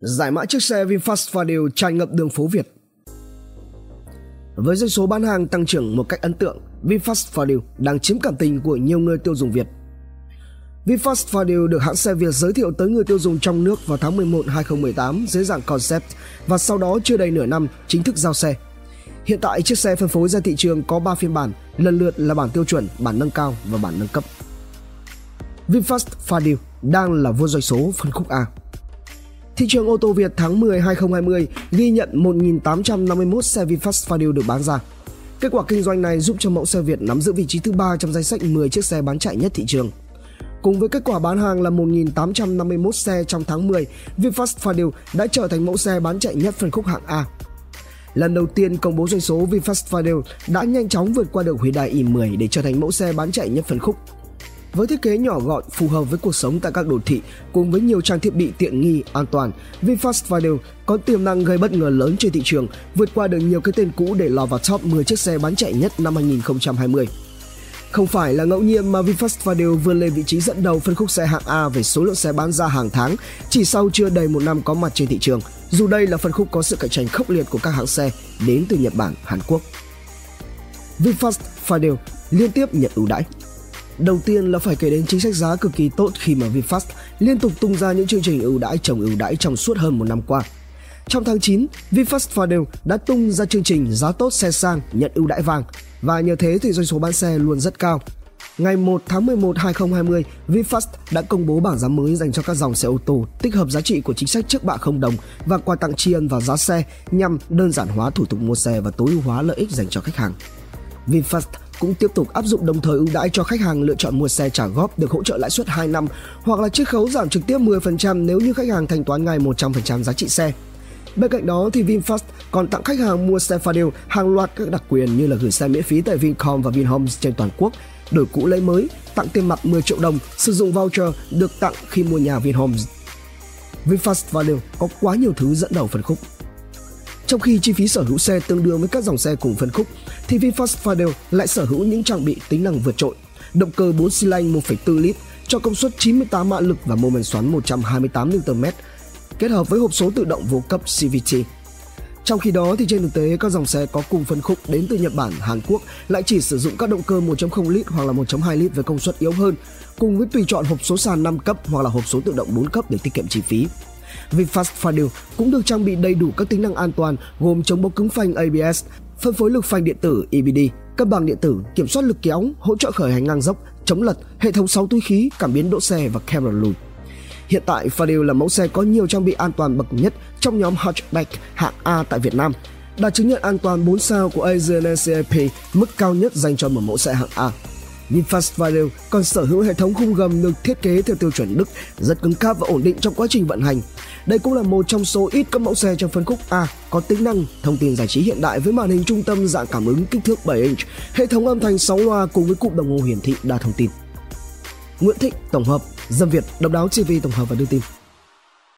Giải mã chiếc xe VinFast Fadil tràn ngập đường phố Việt. Với doanh số bán hàng tăng trưởng một cách ấn tượng, VinFast Fadil đang chiếm cảm tình của nhiều người tiêu dùng Việt. VinFast Fadil được hãng xe Việt giới thiệu tới người tiêu dùng trong nước vào tháng 11 2018 dưới dạng concept và sau đó chưa đầy nửa năm chính thức giao xe. Hiện tại chiếc xe phân phối ra thị trường có 3 phiên bản, lần lượt là bản tiêu chuẩn, bản nâng cao và bản nâng cấp. VinFast Fadil đang là vua doanh số phân khúc A. Thị trường ô tô Việt tháng 10 2020 ghi nhận 1.851 xe VinFast Fadil được bán ra. Kết quả kinh doanh này giúp cho mẫu xe Việt nắm giữ vị trí thứ ba trong danh sách 10 chiếc xe bán chạy nhất thị trường. Cùng với kết quả bán hàng là 1.851 xe trong tháng 10, VinFast Fadil đã trở thành mẫu xe bán chạy nhất phân khúc hạng A. Lần đầu tiên công bố doanh số VinFast Fadil đã nhanh chóng vượt qua được Hyundai i10 để trở thành mẫu xe bán chạy nhất phân khúc. Với thiết kế nhỏ gọn, phù hợp với cuộc sống tại các đô thị cùng với nhiều trang thiết bị tiện nghi, an toàn, VinFast Fadil có tiềm năng gây bất ngờ lớn trên thị trường, vượt qua được nhiều cái tên cũ để lọt vào top 10 chiếc xe bán chạy nhất năm 2020. Không phải là ngẫu nhiên mà VinFast Fadil vươn lên vị trí dẫn đầu phân khúc xe hạng A về số lượng xe bán ra hàng tháng chỉ sau chưa đầy một năm có mặt trên thị trường, dù đây là phân khúc có sự cạnh tranh khốc liệt của các hãng xe đến từ Nhật Bản, Hàn Quốc. VinFast Fadil liên tiếp nhận ưu đãi. Đầu tiên là phải kể đến chính sách giá cực kỳ tốt khi mà VinFast liên tục tung ra những chương trình ưu đãi trồng ưu đãi trong suốt hơn một năm qua. Trong tháng 9, VinFast Fadel đã tung ra chương trình giá tốt xe sang nhận ưu đãi vàng và nhờ thế thì doanh số bán xe luôn rất cao. Ngày 1 tháng 11 2020, VinFast đã công bố bảng giá mới dành cho các dòng xe ô tô tích hợp giá trị của chính sách trước bạ không đồng và quà tặng tri ân vào giá xe nhằm đơn giản hóa thủ tục mua xe và tối ưu hóa lợi ích dành cho khách hàng. VinFast cũng tiếp tục áp dụng đồng thời ưu đãi cho khách hàng lựa chọn mua xe trả góp được hỗ trợ lãi suất 2 năm hoặc là chiết khấu giảm trực tiếp 10% nếu như khách hàng thanh toán ngay 100% giá trị xe. Bên cạnh đó thì VinFast còn tặng khách hàng mua xe Fadil hàng loạt các đặc quyền như là gửi xe miễn phí tại Vincom và Vinhomes trên toàn quốc, đổi cũ lấy mới, tặng tiền mặt 10 triệu đồng, sử dụng voucher được tặng khi mua nhà Vinhomes. VinFast Fadil có quá nhiều thứ dẫn đầu phân khúc. Trong khi chi phí sở hữu xe tương đương với các dòng xe cùng phân khúc, thì VinFast Fadil lại sở hữu những trang bị tính năng vượt trội. Động cơ 4 xi lanh 1,4 lít cho công suất 98 mã lực và mô men xoắn 128 Nm, kết hợp với hộp số tự động vô cấp CVT. Trong khi đó thì trên thực tế các dòng xe có cùng phân khúc đến từ Nhật Bản, Hàn Quốc lại chỉ sử dụng các động cơ 1.0 lít hoặc là 1.2 lít với công suất yếu hơn, cùng với tùy chọn hộp số sàn 5 cấp hoặc là hộp số tự động 4 cấp để tiết kiệm chi phí. VinFast Fadil cũng được trang bị đầy đủ các tính năng an toàn gồm chống bốc cứng phanh ABS, phân phối lực phanh điện tử EBD, cân bằng điện tử, kiểm soát lực kéo, hỗ trợ khởi hành ngang dốc, chống lật, hệ thống 6 túi khí, cảm biến đỗ xe và camera lùi. Hiện tại Fadil là mẫu xe có nhiều trang bị an toàn bậc nhất trong nhóm hatchback hạng A tại Việt Nam, đạt chứng nhận an toàn 4 sao của ASNCAP, mức cao nhất dành cho một mẫu xe hạng A. VinFast Vario còn sở hữu hệ thống khung gầm được thiết kế theo tiêu chuẩn Đức, rất cứng cáp và ổn định trong quá trình vận hành. Đây cũng là một trong số ít các mẫu xe trong phân khúc A có tính năng thông tin giải trí hiện đại với màn hình trung tâm dạng cảm ứng kích thước 7 inch, hệ thống âm thanh 6 loa cùng với cụm đồng hồ hiển thị đa thông tin. Nguyễn Thịnh tổng hợp, Dân Việt, Độc đáo TV tổng hợp và đưa tin.